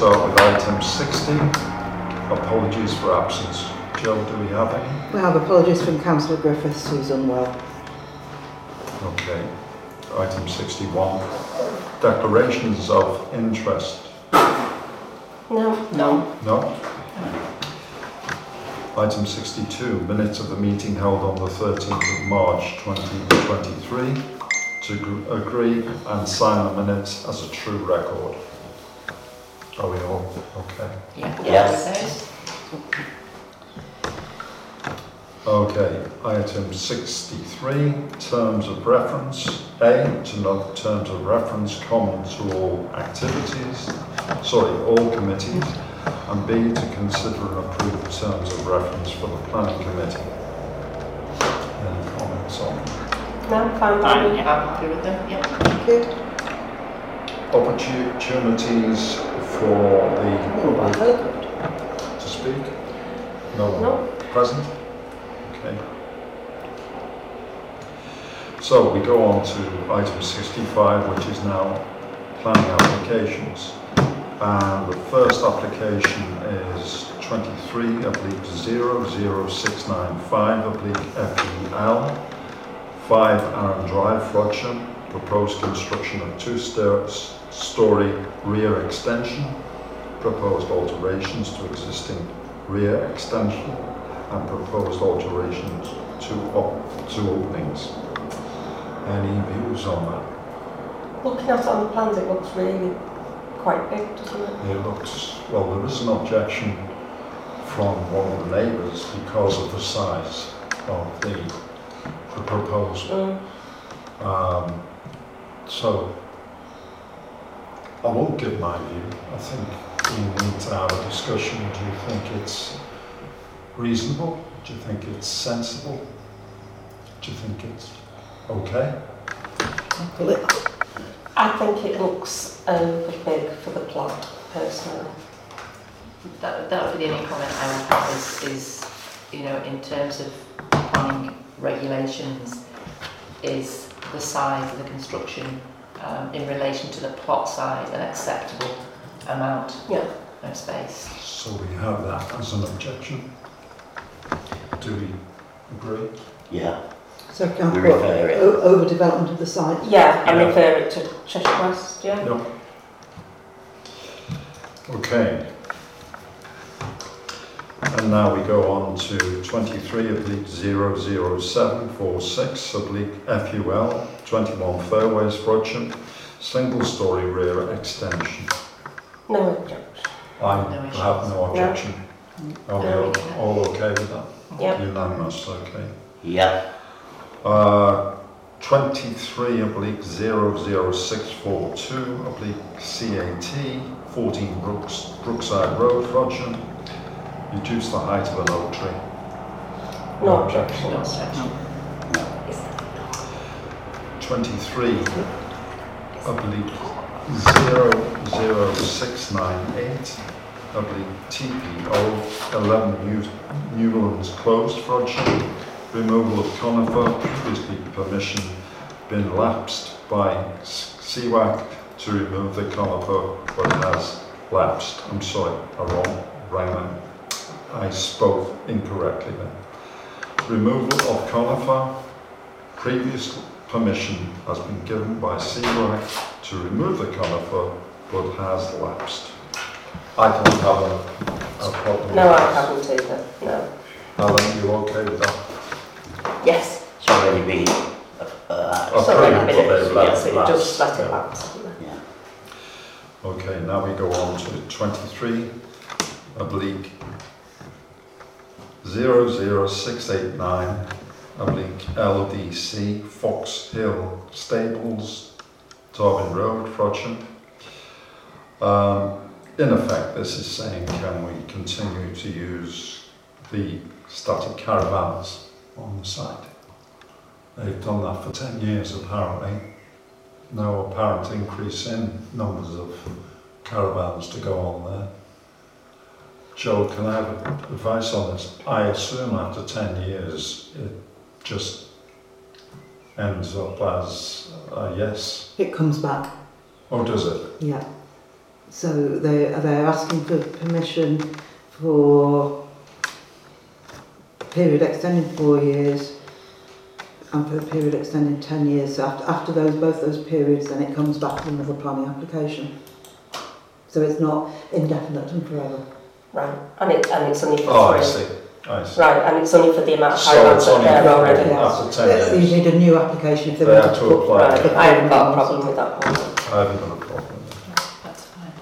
Start with item 60, apologies for absence. Joe, do we have any? We have apologies from Councillor Griffiths, who's unwell. Okay. Item 61, declarations of interest. No. No. No? Item 62, minutes of the meeting held on the 13th of March 2023 to agree and sign the minutes as a true record. Are we all okay? Yeah. Yes. Okay, item 63, terms of reference. A, to note terms of reference common to all activities, sorry, all committees. And B, to consider and approve terms of reference for the planning committee. Any comments on No, fine, Fine, fine. yeah, I'm happy with them, yeah. Thank you. opportunities for Oh, the well, to speak? No one No. present? Okay. So we go on to item 65, which is now planning applications. And the first application is 23 oblique 00695 oblique FEL, 5 Aaron Drive, Frodsham, proposed construction of two-story rear extension, proposed alterations to existing rear extension, and proposed alterations to, op- to openings. Any views on that? Looking at on the plans, it looks really quite big, doesn't it? It looks, well, there is an objection from one of the neighbours because of the size of the, the proposal. Mm. Um, so, I won't give my view. I think we need to have a discussion. Do you think it's reasonable? Do you think it's sensible? Do you think it's okay? I think it looks over big for the plot, personally. That, that would be the only comment I would have is, is, you know, in terms of planning regulations, is the size of the construction um, in relation to the plot size an acceptable amount Yeah. of space? So we have that as an objection. Do we agree? Yeah, So can we I put refer it. o- overdevelopment of the site? Yeah, I Yeah. refer it to Cheshire West, yeah. No. Okay. And now we go on to 23 oblique 00746 oblique FUL, 21 Fairways, Frodsham, single story rear extension. No objection. I No have no objection. Are we No, all, all okay with that? Yep. Unanimous, okay. Yeah, Uh, 23 oblique 00642 oblique CAT, 14 Brooks, Brookside Road, Frodsham. Reduce the height of an oak tree. No objection. No objection. No. 23 oblique 00698 oblique TPO, 11 New- Newlands Close, Frodsham. Removal of conifer, previously permission been lapsed by CWAC to remove the conifer, but it has lapsed. I'm sorry, I wrong, rang them. I spoke incorrectly then. Removal of conifer, previous permission has been given by CWAC to remove the conifer, but has lapsed. I don't have a, a problem. No, with I this. haven't either, no. Alan, you okay with that? Yes. it's already been, uh, uh, So like a Approved, minute, but they've yes, it lapsed. does let it Yeah. lapse, yeah, Okay, now we go on to 23 oblique 00689 oblique LDC Fox Hill Stables, Tarvin Road, Frodsham. Um, in effect, this is saying can we continue to use the static caravans on the site? They've done that for 10 years apparently. No apparent increase in numbers of caravans to go on there. Joe, can I have advice on this? I assume after 10 years it just ends up as a yes. It comes back, Oh, does it? yeah. So they they're asking for permission for a period extending four years and for a period extending ten years. So after, after those both those periods, then it comes back to another planning application. So it's not indefinite and forever. Right, and it, and it's only for Oh, I see, I see. Right, and it's only for the amount of So high it's that only there already. Yeah. after You ten years. need a new application if they They want have to to put apply. Right, I haven't got a problem with that one. I haven't got a problem. That's fine.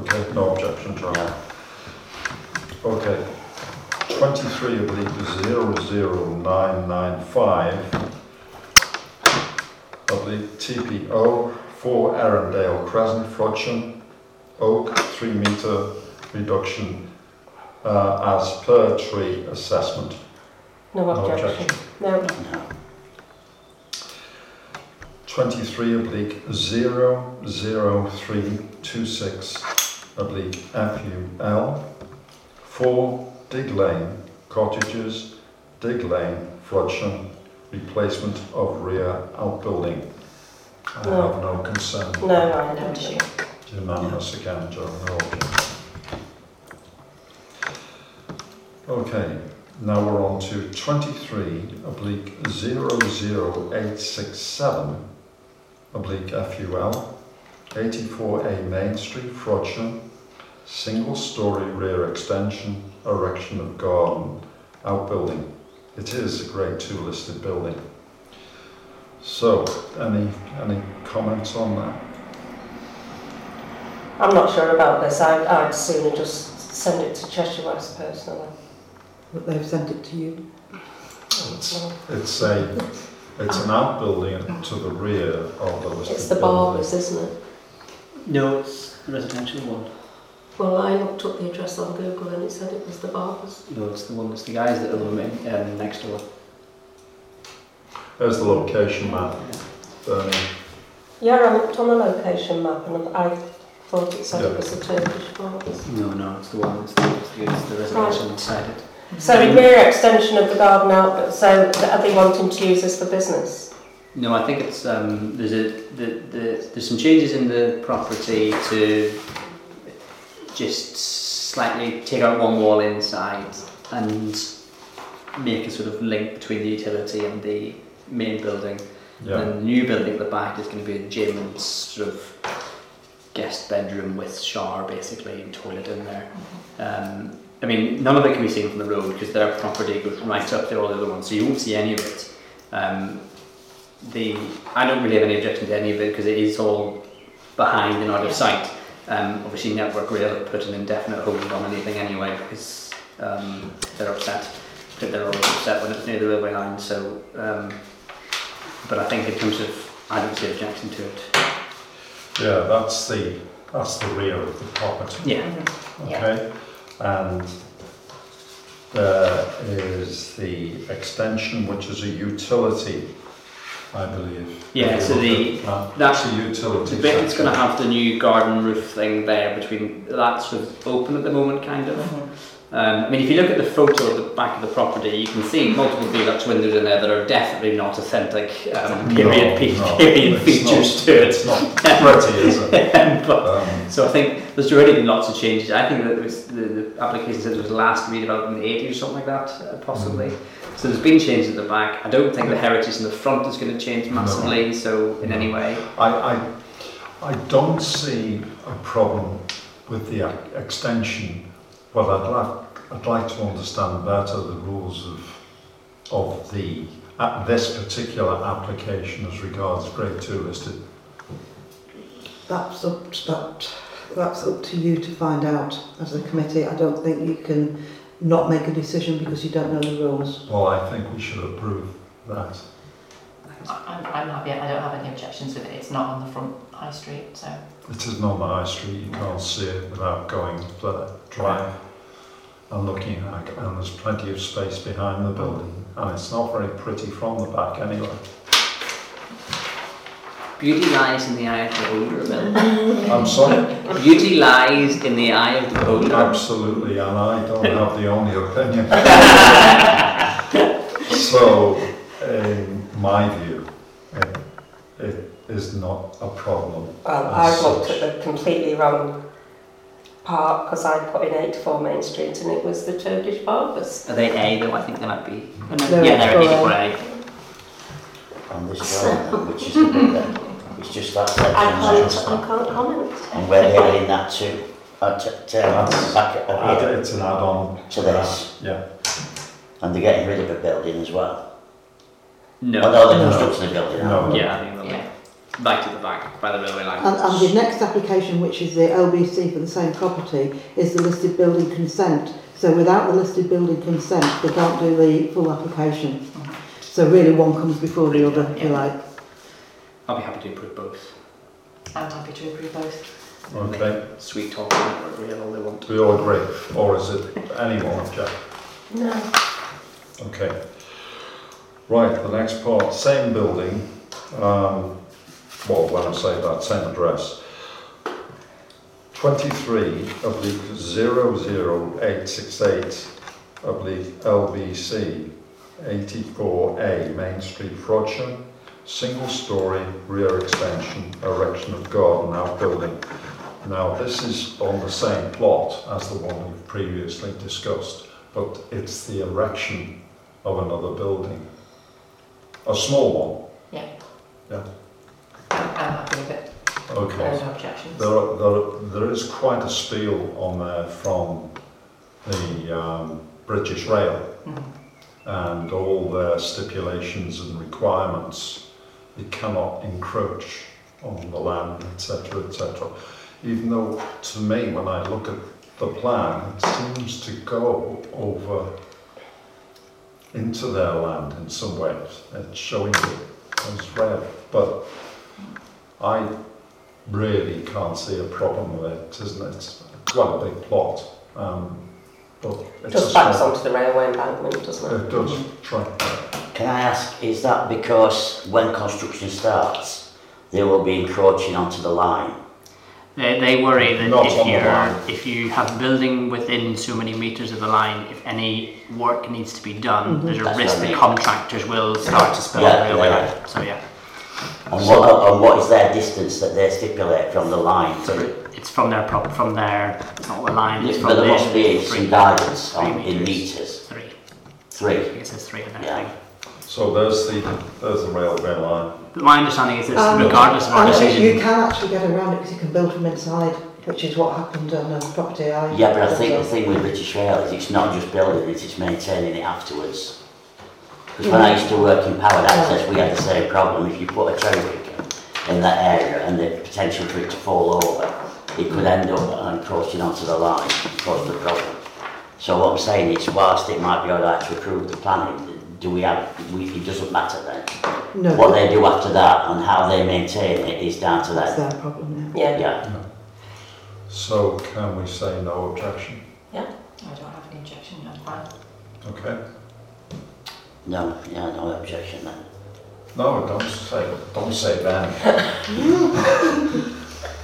Okay, no objection, John. Okay, twenty-three of oblique zero zero nine nine five oblique TPO for Arundel Crescent, Frodsham, oak, three metre reduction uh, as per tree assessment. No No objection. No, No. 23 oblique 00326 oblique FUL. 4 Dig Lane Cottages, Dig Lane, Frodsham, replacement of rear outbuilding. I No. have no concern. no, I don't. Unanimous again, Joe, no objection. Okay, now we're on to 23 oblique 00867 oblique FUL, 84A Main Street, Frodsham, single story rear extension, erection of garden, outbuilding. It is a grade two listed building. So, any, any comments on that? I'm not sure about this. I, I'd sooner just send it to Cheshire West personally. But they've sent it to you. It's, it's a, it's an outbuilding to the rear of the listed It's the. Barbers, isn't it? No, it's the residential one. Well, I looked up the address on Google and it said it was the Barbers. No, it's the one. It's the guys that own them um, next door. There's the location map, Bernie. Yeah, I looked on the location map and I thought it said Yeah. it was the Turkish Barbers. No, no, it's the one. It's the, it's the, it's the residential inside it. So the rear extension of the garden out, so are they wanting to use this for business? No, I think it's um, there's a the, the, there's some changes in the property to just slightly take out one wall inside and make a sort of link between the utility and the main building. Yeah, And the new building at the back is going to be a gym and sort of guest bedroom with shower basically and toilet in there. Um, I mean, none of it can be seen from the road because their property goes right up to all the other ones, so you won't see any of it. Um, the I don't really have any objection to any of it because it is all behind and out of sight. Um, obviously, Network Rail have put an indefinite hold on anything anyway because um, they're upset. I think they're always upset when it's near the railway line. So, um, but I think in terms of, I don't see objection to it. yeah, that's the, that's the rear of the property. Yeah. Yeah. Okay, and there is the extension, which is a utility, I believe. Yeah, so the- That's that's a utility. The bit that's going to have the new garden roof thing there between that's sort of open at the moment, kind of. Mm-hmm. Um, I mean, if you look at the photo of the back of the property, you can see multiple Velux windows in there that are definitely not authentic um, No, period, pe- no, period features not- to it. It's not pretty, is it? but, Um, so I think there's already been lots of changes. I think that was the, the application said it was last redeveloped in the 80s or something like that, uh, possibly. So there's been changes at the back. I don't think the heritage in the front is going to change massively. So in any way, I, I, I don't see a problem with the extension, but I'd I'd like to understand better the rules of, of the, at this particular application as regards grade two listed. That's up, that, that's up to you to find out as a committee. I don't think you can not make a decision because you don't know the rules. Well, I think we should approve that. I'm, I'm happy, I don't have any objections with it, it's not on the front high street, so. It isn't on the high street, you can't see it without going the drive and looking at, and there's plenty of space behind the building, and it's not very pretty from the back anyway. beauty lies in the eye of the beholder. Bill. I'm sorry? Beauty lies in the eye of the beholder. Absolutely, and I don't have the only opinion. so, in my view, it, it is not a problem. Well, I've looked at the completely wrong part because I put in 84 Main Street and it was the Turkish barbers. Are they A though? I think they might be. Oh, no, They're yeah, they're A. A. On this drawing, then, which is the bit it's just that section. I can't, just I can't comment. And we're adding that too. uh, to, to, That's- back up Add- here, It's an add-on. to this. Yeah. and they're getting rid of a building as well. No. Oh, no, they're No. constructing a building. No. Yeah, I think they'll Yeah. be back to the back by the railway line. And, and the next application, which is the LBC for the same property, is the listed building consent. So without the listed building consent, they can't do the full application. So really one comes before the other, if you like. I'll be happy to approve both. I'm happy to approve both. Okay. Sweet talking or real all they want. Do we all agree? Or is it anyone object? No. Okay. Right, the next part, same building, um, well, when I say that, same address. 23 oblique 00868 oblique LBC 84A Main Street, Frodsham, single story rear extension, erection of garden outbuilding. Now, this is on the same plot as the one we've previously discussed, but it's the erection of another building. A small I'm, Yeah. I'm happy with it. okay. There's no objections. There, are, there, there is quite a spiel on there from the um, British Rail Mhm. and all their stipulations and requirements. You cannot encroach on the land, etc., etc. Even though, to me, when I look at the plan, it seems to go over into their land in some ways. It's showing it as red, but I really can't see a problem with it, isn't it? It's quite a big plot, um, but it's Just a backs onto the railway embankment, doesn't it? it does try. Can I ask, is that because when construction starts, they will be encroaching onto the line? They, they worry that Not if you're line. if you have a building within so many meters of the line, if any work needs to be done, Mhm. there's a That's risk what I that mean. contractors will start to spill Yeah, the railway yeah. line. So yeah, And what, and what is their distance that they stipulate from the line to? it's from their prop from their it's not the line. It's from But there the must be three- some guidance on, three in meters. meters. Three. I Three. think it says three in there. I Yeah. think. So there's the there's the railway line. But my understanding is that Um, regardless of our decision, You can actually get around it because you can build from inside, which is what happened on the property I... Yeah, but I think the thing with British Rail is it's not just building it, it's maintaining it afterwards. Because when I used to work in powered access, we had the same problem. If you put a cherry picker in that area and the potential for it to fall over, it could end up encroaching onto the line, cause the problem. So what I'm saying is, whilst it might be alright to approve the planning, do we have, we, it doesn't matter then. No, What they do after that and how they maintain it is down to that's them. their problem, yeah. Yeah. Yeah, So can we say no objection? Yeah. I don't have any objection, I'm fine. Okay. No, yeah, no objection then. No, don't say don't say then.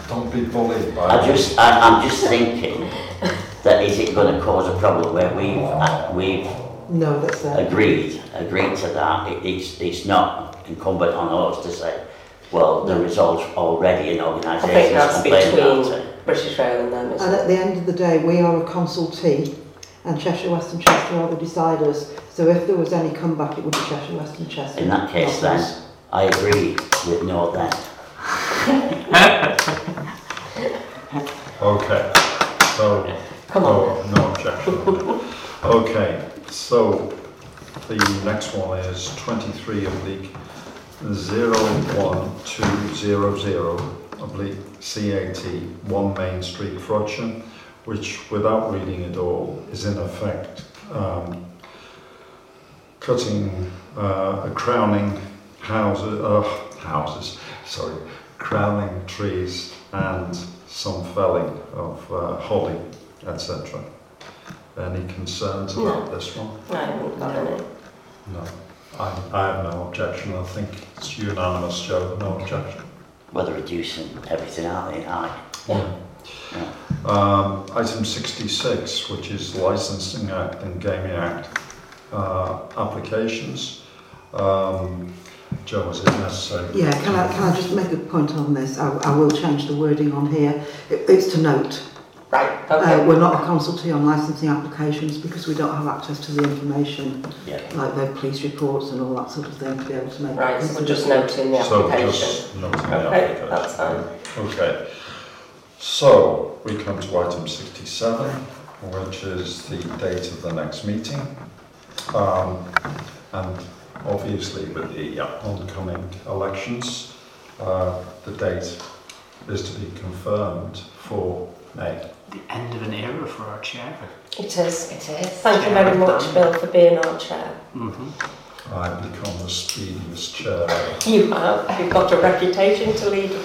don't be bullied by. I just, I, I'm just thinking that is it going to cause a problem where we've, uh, we've No, that's their... agreed, agreed to that. It, it's, it's not incumbent on us to say, well, the results already in I think organisations that's complaining about between it. British Rail and them, And isn't at it? the end of the day, we are a consultee, and Cheshire West and Chester are the deciders. So if there was any comeback, it would be Cheshire West and Chester. In that case then, us. I agree with no then. Okay. So Come on. no, no objection. okay. So the next one is 23 oblique 01200 oblique CAT 1 Main Street, Frodsham, which without reading it all is in effect um, cutting uh, a crowning houses, uh, houses, sorry, crowning trees and some felling of uh, holly, etc. Any concerns No. about this one? No, I haven't got any. No. I, I have no objection. I think it's unanimous, Joe. No objection. Well, they're reducing everything out in aye. Yeah. Um, item 66, which is Licensing Act and Gaming Act uh, applications. Um, Joe, is it necessary? Yeah, can I, can I just make a point on this? I, I will change the wording on here. It, it's to note Right, Uh, we're not a consultee on licensing applications because we don't have access to the information, Yeah. like the police reports and all that sort of thing, to be able to make. Right, so we're just noting the application. So application. just noting the Okay, application. that's fine. Okay. So we come to item 67, which is the date of the next meeting. Um, and obviously with the oncoming elections, uh, the date is to be confirmed for May. The end of an era for our chair. It is. It is. Thank you very much, Bill, for being our chair. Mm-hmm. I become the speediest chair. You have. You've got a reputation to lead.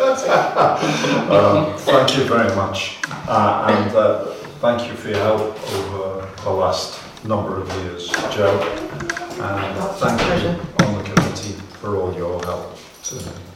um, thank you very much, uh, and uh, thank you for your help over the last number of years, Joe. And thank you on the committee for all your help to me.